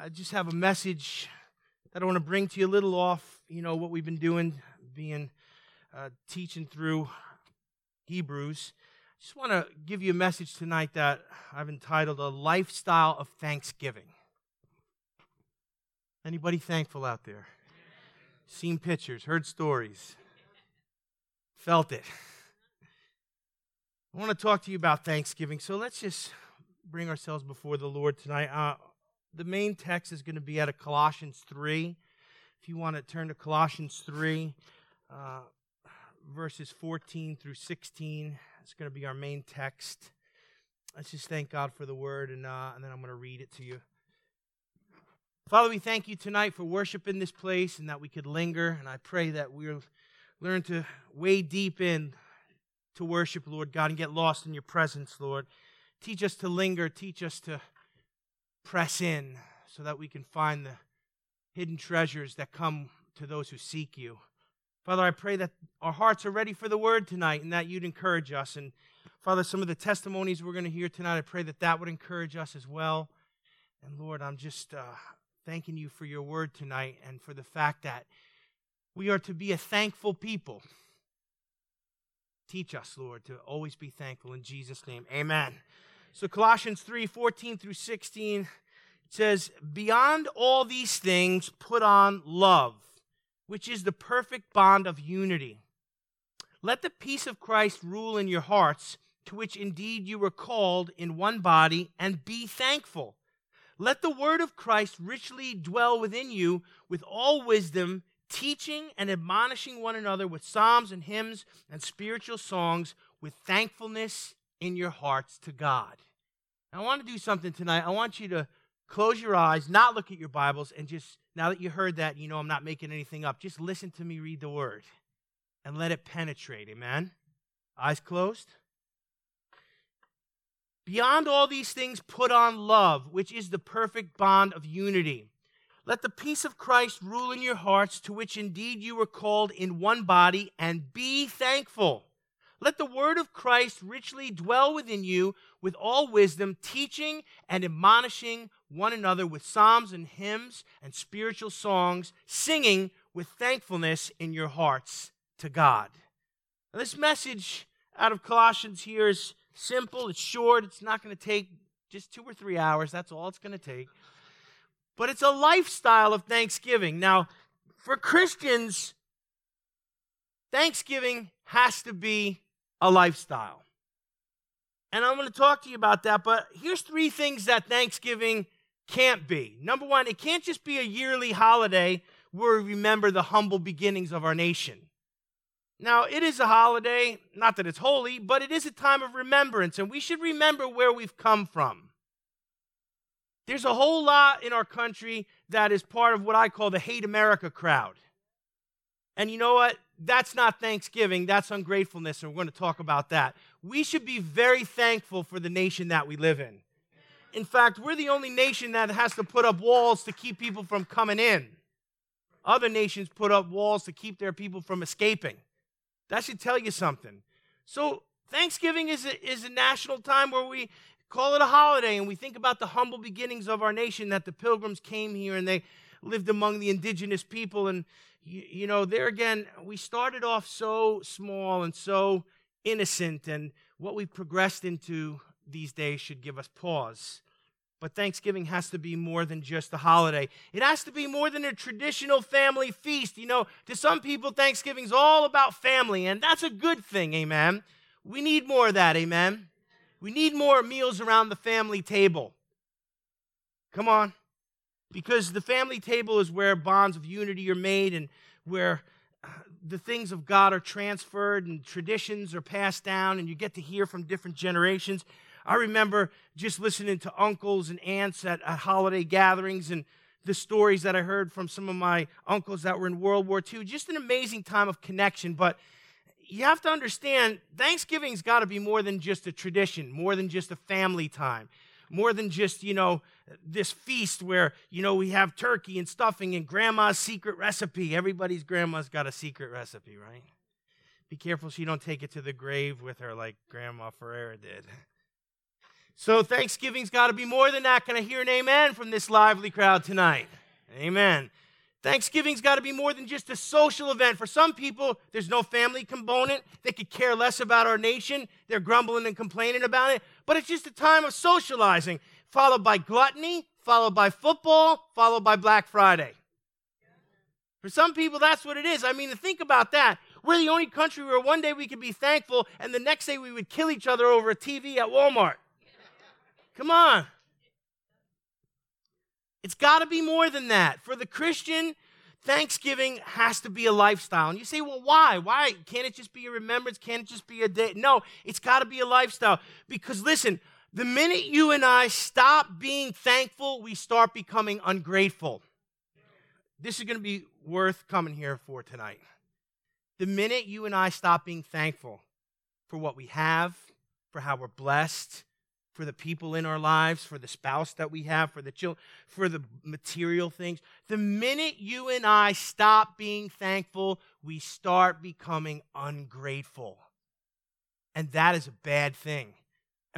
I just have a message that I want to bring to you a little off, you know, what we've been doing, being uh, teaching through Hebrews. I just want to give you a message tonight that I've entitled A Lifestyle of Thanksgiving. Anybody thankful out there? Seen pictures, heard stories, felt it. I want to talk to you about Thanksgiving. So let's just bring ourselves before the Lord tonight. Uh, the main text is going to be out of Colossians 3. If you want to turn to Colossians 3, uh, verses 14 through 16, it's going to be our main text. Let's just thank God for the word, and, uh, and then I'm going to read it to you. Father, we thank you tonight for worship in this place and that we could linger. And I pray that we'll learn to wade deep in to worship, Lord God, and get lost in your presence, Lord. Teach us to linger. Teach us to press in so that we can find the hidden treasures that come to those who seek you. Father, I pray that our hearts are ready for the word tonight and that you'd encourage us. And Father, some of the testimonies we're going to hear tonight, I pray that that would encourage us as well. And Lord, I'm just uh, thanking you for your word tonight and for the fact that we are to be a thankful people. Teach us, Lord, to always be thankful in Jesus' name. Amen. So Colossians 3 14 through 16 it says, Beyond all these things, put on love, which is the perfect bond of unity. Let the peace of Christ rule in your hearts, to which indeed you were called in one body, and be thankful. Let the word of Christ richly dwell within you with all wisdom, teaching and admonishing one another with psalms and hymns and spiritual songs with thankfulness in your hearts to God. I want to do something tonight. I want you to close your eyes, not look at your Bibles, and just, now that you heard that, you know I'm not making anything up, just listen to me read the word and let it penetrate. Amen? Eyes closed. Beyond all these things, put on love, which is the perfect bond of unity. Let the peace of Christ rule in your hearts, to which indeed you were called in one body, and be thankful. Let the word of Christ richly dwell within you with all wisdom, teaching and admonishing one another with psalms and hymns and spiritual songs, singing with thankfulness in your hearts to God. Now, this message out of Colossians here is simple, it's short, it's not going to take just two or three hours. That's all it's going to take. But it's a lifestyle of thanksgiving. Now, for Christians, Thanksgiving has to be a lifestyle. And I'm going to talk to you about that, but here's three things that Thanksgiving can't be. Number one, it can't just be a yearly holiday where we remember the humble beginnings of our nation. Now, it is a holiday, not that it's holy, but it is a time of remembrance, and we should remember where we've come from. There's a whole lot in our country that is part of what I call the hate America crowd. And you know what? That's not thanksgiving, that's ungratefulness, and we're going to talk about that. We should be very thankful for the nation that we live in. In fact, we're the only nation that has to put up walls to keep people from coming in. Other nations put up walls to keep their people from escaping. That should tell you something. So, Thanksgiving is a, is a national time where we call it a holiday and we think about the humble beginnings of our nation that the pilgrims came here and they lived among the indigenous people and you, you know, there again, we started off so small and so innocent, and what we've progressed into these days should give us pause. But Thanksgiving has to be more than just a holiday. It has to be more than a traditional family feast. You know, to some people, Thanksgiving's all about family, and that's a good thing, amen. We need more of that, amen. We need more meals around the family table. Come on because the family table is where bonds of unity are made and where uh, the things of God are transferred and traditions are passed down, and you get to hear from different generations. I remember just listening to uncles and aunts at, at holiday gatherings and the stories that I heard from some of my uncles that were in World War II. Just an amazing time of connection. But you have to understand, Thanksgiving's got to be more than just a tradition, more than just a family time more than just, you know, this feast where, you know, we have turkey and stuffing and grandma's secret recipe. Everybody's grandma's got a secret recipe, right? Be careful she don't take it to the grave with her like Grandma Ferrera did. So Thanksgiving's got to be more than that. Can I hear an amen from this lively crowd tonight? Amen. Thanksgiving's got to be more than just a social event. For some people, there's no family component. They could care less about our nation. They're grumbling and complaining about it. But it's just a time of socializing, followed by gluttony, followed by football, followed by Black Friday. For some people, that's what it is. I mean, think about that. We're the only country where one day we could be thankful and the next day we would kill each other over a TV at Walmart. Come on. It's got to be more than that. For the Christian, Thanksgiving has to be a lifestyle. And you say, well, why? Why? Can't it just be a remembrance? Can't it just be a day? No, it's got to be a lifestyle. Because listen, the minute you and I stop being thankful, we start becoming ungrateful. This is going to be worth coming here for tonight. The minute you and I stop being thankful for what we have, for how we're blessed, for the people in our lives, for the spouse that we have, for the children, for the material things. The minute you and I stop being thankful, we start becoming ungrateful. And that is a bad thing.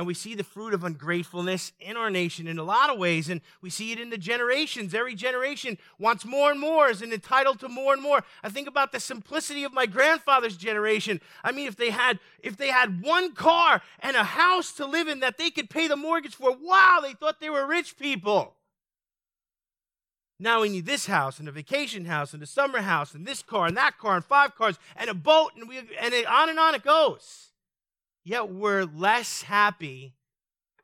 And we see the fruit of ungratefulness in our nation in a lot of ways. And we see it in the generations. Every generation wants more and more, is entitled to more and more. I think about the simplicity of my grandfather's generation. I mean, if they had if they had one car and a house to live in that they could pay the mortgage for, wow, they thought they were rich people. Now we need this house and a vacation house and a summer house and this car and that car and five cars and a boat and we and it, on and on it goes yet we're less happy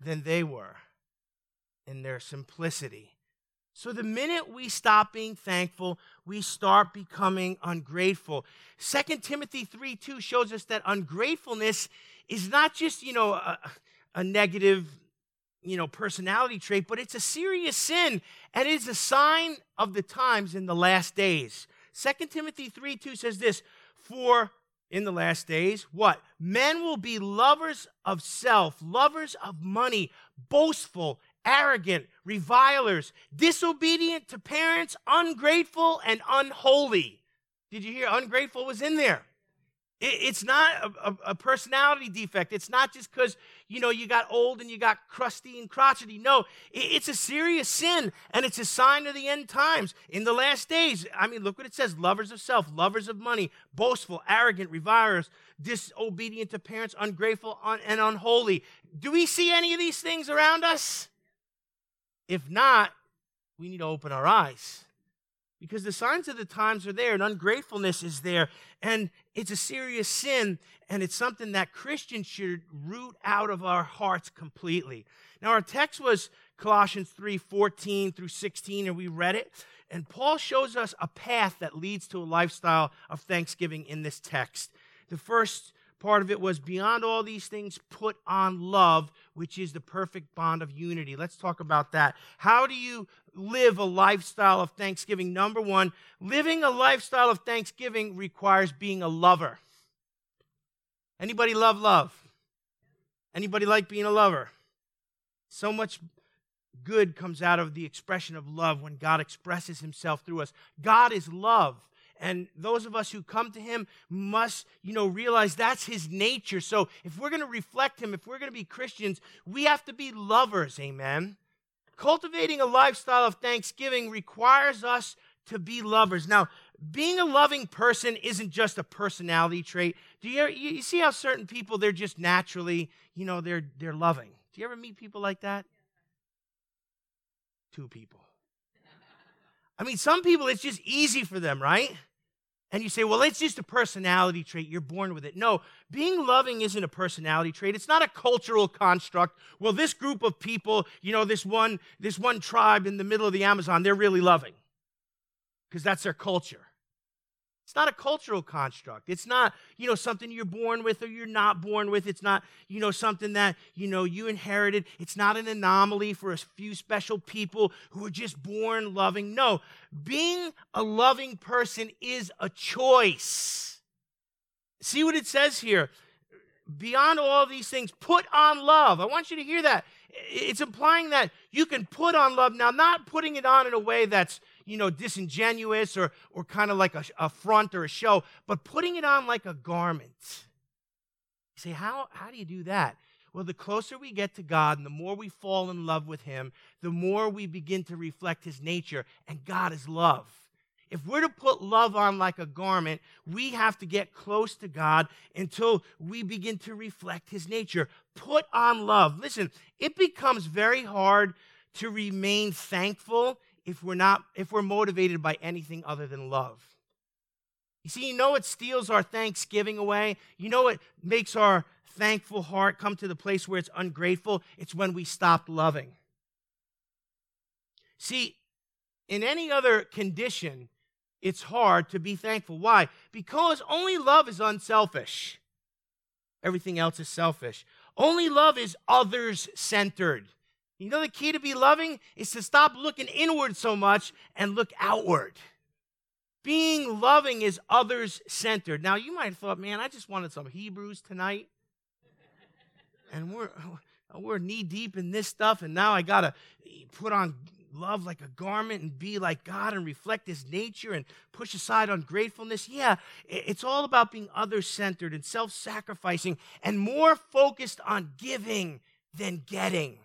than they were in their simplicity. So the minute we stop being thankful, we start becoming ungrateful. 2 Timothy 3 2 shows us that ungratefulness is not just, you know, a, a negative, you know, personality trait, but it's a serious sin and it's a sign of the times in the last days. 2 Timothy 3 2 says this, For in the last days, what? Men will be lovers of self, lovers of money, boastful, arrogant, revilers, disobedient to parents, ungrateful, and unholy. Did you hear? Ungrateful was in there. It's not a, a, personality defect. It's not just because, you know, you got old and you got crusty and crotchety. No, it's a serious sin and it's a sign of the end times. In the last days, I mean, look what it says lovers of self, lovers of money, boastful, arrogant, revilers, disobedient to parents, ungrateful, and unholy. Do we see any of these things around us? If not, we need to open our eyes because the signs of the times are there and ungratefulness is there and it's a serious sin and it's something that christians should root out of our hearts completely now our text was colossians 3 14 through 16 and we read it and paul shows us a path that leads to a lifestyle of thanksgiving in this text the first part of it was beyond all these things, put on love, which is the perfect bond of unity. Let's talk about that. How do you live a lifestyle of thanksgiving? Number one, living a lifestyle of thanksgiving requires being a lover. Anybody love love? Anybody like being a lover? So much good comes out of the expression of love when God expresses himself through us. God is love. And those of us who come to him must, you know, realize that's his nature. So if we're going to reflect him, if we're going to be Christians, we have to be lovers. Amen. Cultivating a lifestyle of thanksgiving requires us to be lovers. Now, being a loving person isn't just a personality trait. Do you, you see how certain people they're just naturally, you know, they're they're loving. Do you ever meet people like that? Two people. I mean, some people it's just easy for them, right? And you say, well, it's just a personality trait. You're born with it. No, being loving isn't a personality trait. It's not a cultural construct. Well, this group of people, you know, this one, this one tribe in the middle of the Amazon, they're really loving because that's their culture. It's not a cultural construct. It's not, you know, something you're born with or you're not born with. It's not, you know, something that, you know, you inherited. It's not an anomaly for a few special people who are just born loving. No, being a loving person is a choice. See what it says here. Beyond all these things, put on love. I want you to hear that. It's implying that you can put on love. Now, not putting it on in a way that's, you know, disingenuous or, or kind of like a, a front or a show, but putting it on like a garment. You say, how, how do you do that? Well, the closer we get to God and the more we fall in love with Him, the more we begin to reflect His nature. And God is love. If we're to put love on like a garment, we have to get close to God until we begin to reflect His nature. Put on love. Listen, it becomes very hard to remain thankful if we're not if we're motivated by anything other than love. You see, you know what steals our thanksgiving away? You know what makes our thankful heart come to the place where it's ungrateful? It's when we stop loving. See, in any other condition, it's hard to be thankful. Why? Because only love is unselfish. Everything else is selfish. Only love is others centered. You know, the key to be loving is to stop looking inward so much and look outward. Being loving is others centered. Now, you might have thought, man, I just wanted some Hebrews tonight. And we're, we're knee deep in this stuff, and now I got to put on love like a garment and be like God and reflect his nature and push aside ungratefulness. Yeah, it's all about being other centered and self sacrificing and more focused on giving than getting.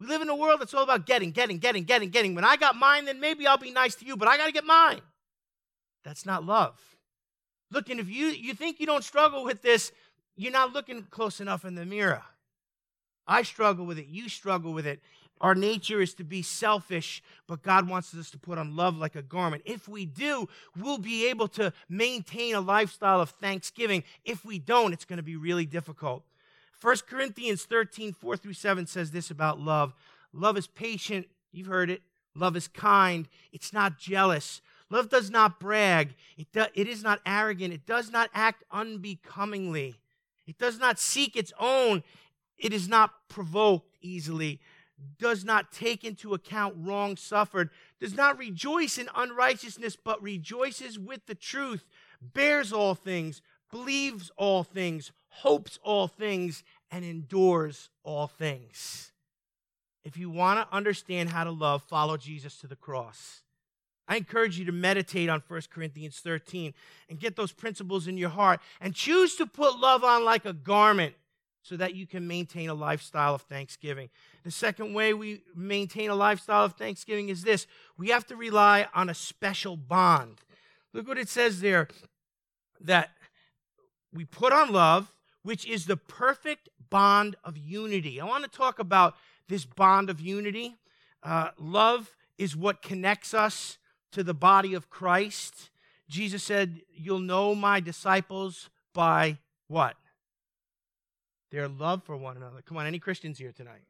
We live in a world that's all about getting, getting, getting, getting, getting. When I got mine, then maybe I'll be nice to you, but I got to get mine. That's not love. Look, and if you, you think you don't struggle with this, you're not looking close enough in the mirror. I struggle with it. You struggle with it. Our nature is to be selfish, but God wants us to put on love like a garment. If we do, we'll be able to maintain a lifestyle of thanksgiving. If we don't, it's going to be really difficult. 1 Corinthians 13, 4 through 7 says this about love Love is patient. You've heard it. Love is kind. It's not jealous. Love does not brag. It, do, it is not arrogant. It does not act unbecomingly. It does not seek its own. It is not provoked easily does not take into account wrong suffered, does not rejoice in unrighteousness, but rejoices with the truth, bears all things, believes all things, hopes all things, and endures all things. If you want to understand how to love, follow Jesus to the cross. I encourage you to meditate on 1 Corinthians 13 and get those principles in your heart and choose to put love on like a garment so that you can maintain a lifestyle of thanksgiving. The second way we maintain a lifestyle of thanksgiving is this we have to rely on a special bond. Look what it says there that we put on love, which is the perfect bond of unity. I want to talk about this bond of unity. Uh, love is what connects us to the body of Christ. Jesus said, You'll know my disciples by what? Their love for one another. Come on, any Christians here tonight?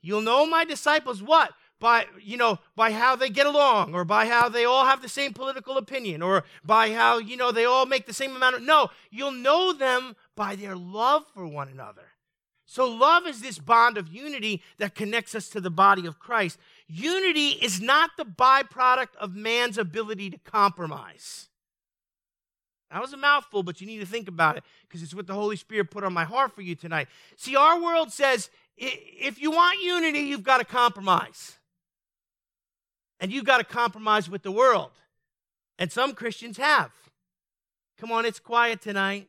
You'll know my disciples what? By, you know, by how they get along, or by how they all have the same political opinion, or by how, you know, they all make the same amount of. No, you'll know them by their love for one another. So, love is this bond of unity that connects us to the body of Christ. Unity is not the byproduct of man's ability to compromise. That was a mouthful, but you need to think about it because it's what the Holy Spirit put on my heart for you tonight. See, our world says if you want unity, you've got to compromise. And you've got to compromise with the world. And some Christians have. Come on, it's quiet tonight.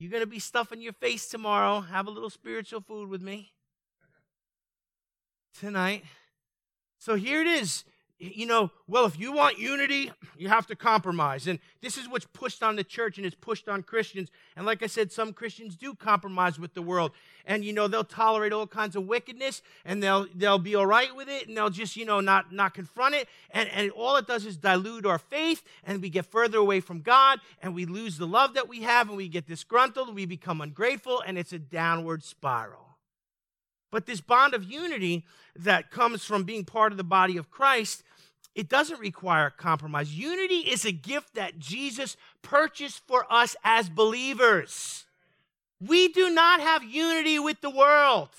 You're going to be stuffing your face tomorrow. Have a little spiritual food with me tonight. So here it is you know, well, if you want unity, you have to compromise. And this is what's pushed on the church and it's pushed on Christians. And like I said, some Christians do compromise with the world. And you know, they'll tolerate all kinds of wickedness and they'll they'll be all right with it and they'll just, you know, not not confront it. And and all it does is dilute our faith and we get further away from God and we lose the love that we have and we get disgruntled we become ungrateful and it's a downward spiral. But this bond of unity that comes from being part of the body of Christ, it doesn't require compromise. Unity is a gift that Jesus purchased for us as believers. We do not have unity with the world.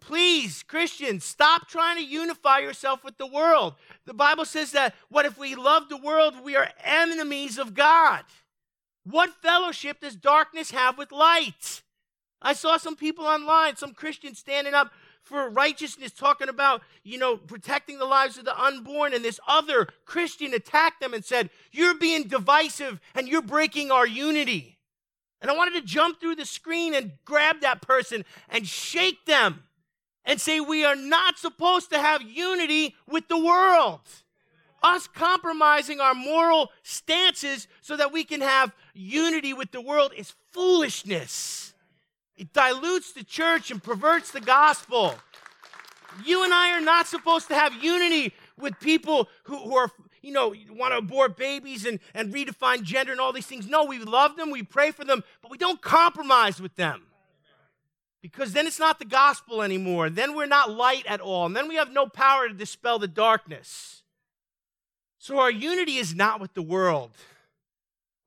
Please, Christians, stop trying to unify yourself with the world. The Bible says that what if we love the world, we are enemies of God. What fellowship does darkness have with light? I saw some people online, some Christians standing up for righteousness, talking about, you know, protecting the lives of the unborn. And this other Christian attacked them and said, You're being divisive and you're breaking our unity. And I wanted to jump through the screen and grab that person and shake them and say, We are not supposed to have unity with the world. Us compromising our moral stances so that we can have unity with the world is foolishness. It dilutes the church and perverts the gospel. You and I are not supposed to have unity with people who, who are, you know, want to abort babies and, and redefine gender and all these things. No, we love them, we pray for them, but we don't compromise with them. Because then it's not the gospel anymore. Then we're not light at all. And then we have no power to dispel the darkness. So our unity is not with the world,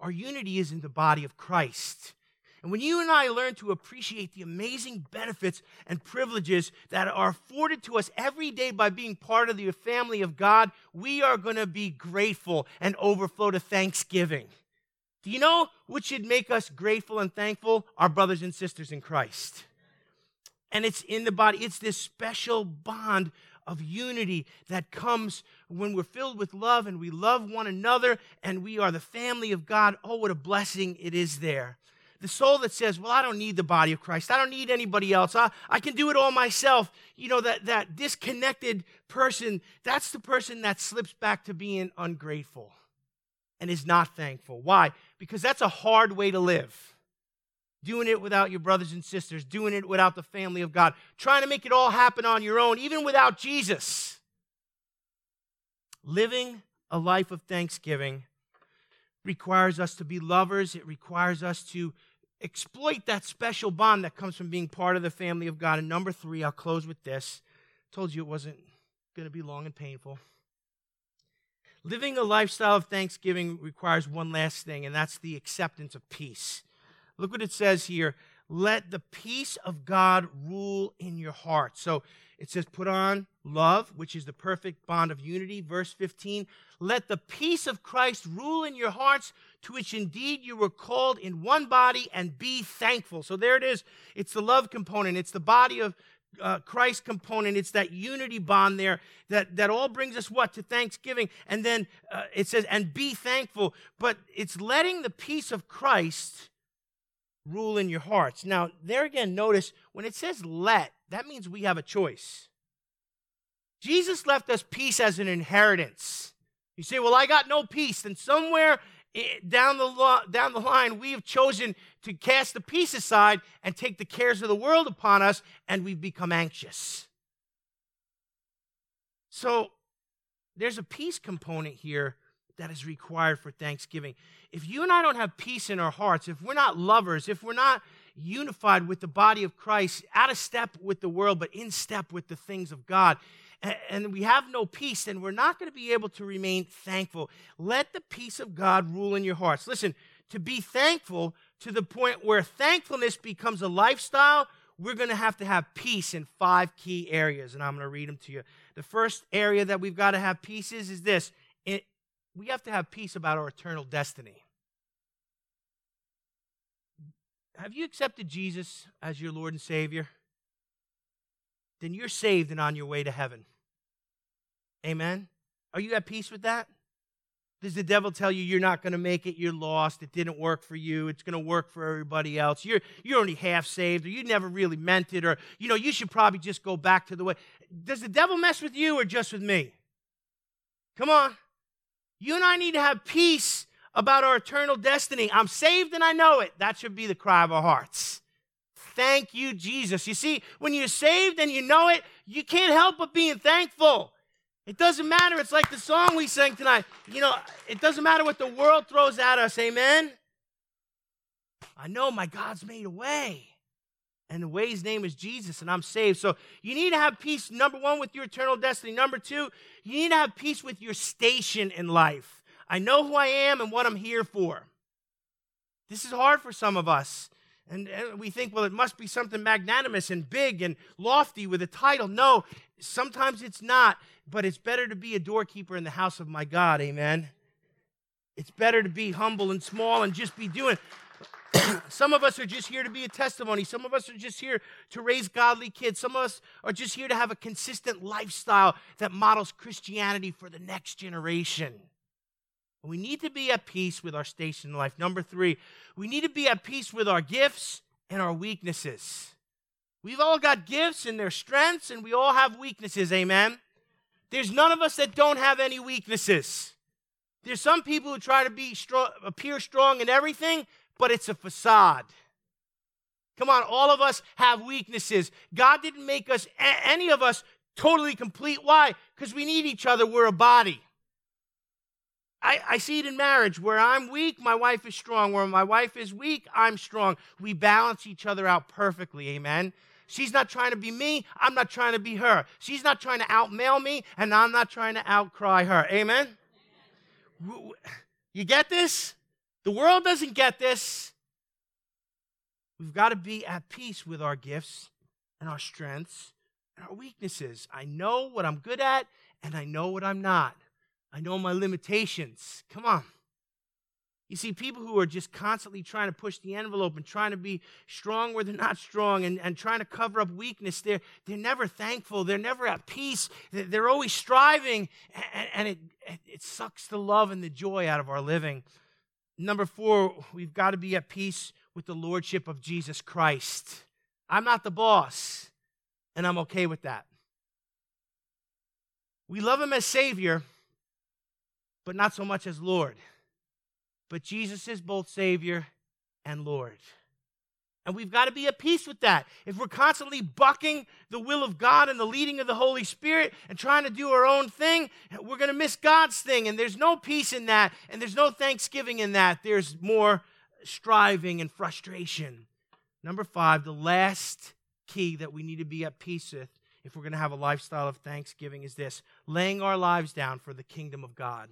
our unity is in the body of Christ. And when you and I learn to appreciate the amazing benefits and privileges that are afforded to us every day by being part of the family of God, we are going to be grateful and overflow to thanksgiving. Do you know what should make us grateful and thankful? Our brothers and sisters in Christ. And it's in the body, it's this special bond of unity that comes when we're filled with love and we love one another and we are the family of God. Oh, what a blessing it is there the soul that says, Well, I don't need the body of Christ. I don't need anybody else. I, I can do it all myself. You know, that, that disconnected person, that's the person that slips back to being ungrateful and is not thankful. Why? Because that's a hard way to live. Doing it without your brothers and sisters, doing it without the family of God, trying to make it all happen on your own, even without Jesus. Living a life of thanksgiving requires us to be lovers, it requires us to exploit that special bond that comes from being part of the family of God. And number three, I'll close with this. told you it wasn't going to be long and painful. Living a lifestyle of thanksgiving requires one last thing, and that's the acceptance of peace. Look what it says here. Let the peace of God rule in your heart. So it says, put on love, which is the perfect bond of unity. Verse 15, let the peace of Christ rule in your hearts, to which indeed you were called in one body, and be thankful. So there it is. It's the love component, it's the body of uh, Christ component. It's that unity bond there that, that all brings us what? To thanksgiving. And then uh, it says, and be thankful. But it's letting the peace of Christ rule in your hearts. Now, there again, notice when it says let, that means we have a choice. Jesus left us peace as an inheritance. You say, well, I got no peace. Then somewhere down the, lo- down the line, we have chosen to cast the peace aside and take the cares of the world upon us, and we've become anxious. So there's a peace component here that is required for Thanksgiving. If you and I don't have peace in our hearts, if we're not lovers, if we're not unified with the body of Christ, out of step with the world, but in step with the things of God, and we have no peace, then we're not going to be able to remain thankful. Let the peace of God rule in your hearts. Listen, to be thankful to the point where thankfulness becomes a lifestyle, we're going to have to have peace in five key areas, and I'm going to read them to you. The first area that we've got to have peace is, is this it, we have to have peace about our eternal destiny. Have you accepted Jesus as your Lord and Savior? Then you're saved and on your way to heaven. Amen. Are you at peace with that? Does the devil tell you you're not going to make it, you're lost, it didn't work for you, it's going to work for everybody else, you're, you're only half saved, or you never really meant it, or, you know, you should probably just go back to the way. Does the devil mess with you or just with me? Come on. You and I need to have peace about our eternal destiny. I'm saved and I know it. That should be the cry of our hearts. Thank you, Jesus. You see, when you're saved and you know it, you can't help but being thankful. It doesn't matter. It's like the song we sang tonight. You know, it doesn't matter what the world throws at us. Amen. I know my God's made a way. And the way's name is Jesus, and I'm saved. So you need to have peace, number one, with your eternal destiny. Number two, you need to have peace with your station in life. I know who I am and what I'm here for. This is hard for some of us. And, and, we think, well, it must be something magnanimous and big and lofty with a title. No, sometimes it's not, but it's better to be a doorkeeper in the house of my God. Amen. It's better to be humble and small and just be doing. Some of us are just here to be a testimony. Some of us are just here to raise godly kids. Some of us are just here to have a consistent lifestyle that models Christianity for the next generation. We need to be at peace with our station in life. Number three, we need to be at peace with our gifts and our weaknesses. We've all got gifts and their strengths, and we all have weaknesses, amen? There's none of us that don't have any weaknesses. There's some people who try to be strong, appear strong in everything, but it's a facade. Come on, all of us have weaknesses. God didn't make us, any of us, totally complete. Why? Because we need each other. We're a body. I, I, see it in marriage where I'm weak, my wife is strong. Where my wife is weak, I'm strong. We balance each other out perfectly. Amen. She's not trying to be me. I'm not trying to be her. She's not trying to outmail me, and I'm not trying to outcry her. Amen. You get this? The world doesn't get this. We've got to be at peace with our gifts and our strengths and our weaknesses. I know what I'm good at, and I know what I'm not. I know my limitations. Come on. You see, people who are just constantly trying to push the envelope and trying to be strong where they're not strong and, and trying to cover up weakness, they're, they're never thankful. They're never at peace. They're always striving, and, and it, it sucks the love and the joy out of our living. Number four, we've got to be at peace with the lordship of Jesus Christ. I'm not the boss, and I'm okay with that. We love him as Savior but not so much as Lord. But Jesus is both Savior and Lord. And we've got to be at peace with that. If we're constantly bucking the will of God and the leading of the Holy Spirit and trying to do our own thing, we're going to miss God's thing. And there's no peace in that. And there's no thanksgiving in that. There's more striving and frustration. Number five, the last key that we need to be at peace with if we're going to have a lifestyle of thanksgiving is this laying our lives down for the kingdom of God.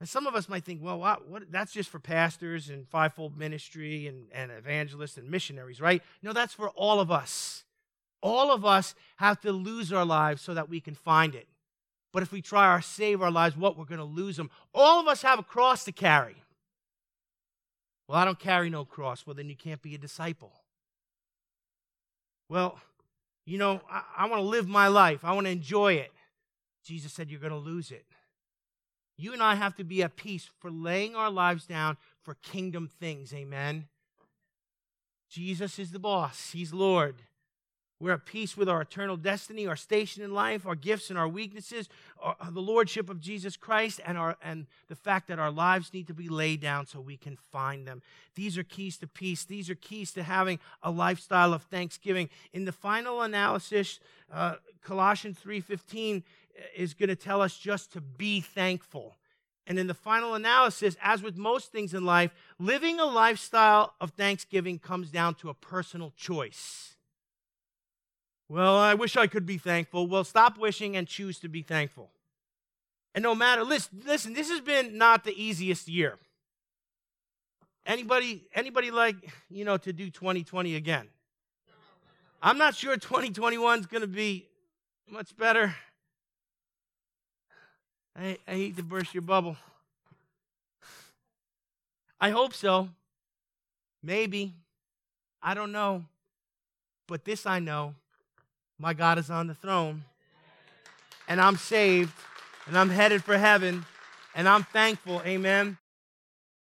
And some of us might think, well, what, what, that's just for pastors and fivefold ministry and, and evangelists and missionaries, right? No, that's for all of us. All of us have to lose our lives so that we can find it. But if we try to save our lives, what? We're going to lose them. All of us have a cross to carry. Well, I don't carry no cross. Well, then you can't be a disciple. Well, you know, I, I want to live my life, I want to enjoy it. Jesus said, You're going to lose it. You and I have to be at peace for laying our lives down for kingdom things. Amen. Jesus is the boss, He's Lord. We're at peace with our eternal destiny, our station in life, our gifts and our weaknesses, our, the lordship of Jesus Christ, and, our, and the fact that our lives need to be laid down so we can find them. These are keys to peace. These are keys to having a lifestyle of thanksgiving. In the final analysis, uh, Colossians 3.15 is going to tell us just to be thankful. And in the final analysis, as with most things in life, living a lifestyle of thanksgiving comes down to a personal choice. Well, I wish I could be thankful. Well, stop wishing and choose to be thankful. And no matter, listen, listen, this has been not the easiest year. Anybody, anybody like, you know, to do 2020 again? I'm not sure 2021 is going to be much better. I, I hate to burst your bubble. I hope so. Maybe. I don't know. But this I know my God is on the throne, and I'm saved, and I'm headed for heaven, and I'm thankful. Amen.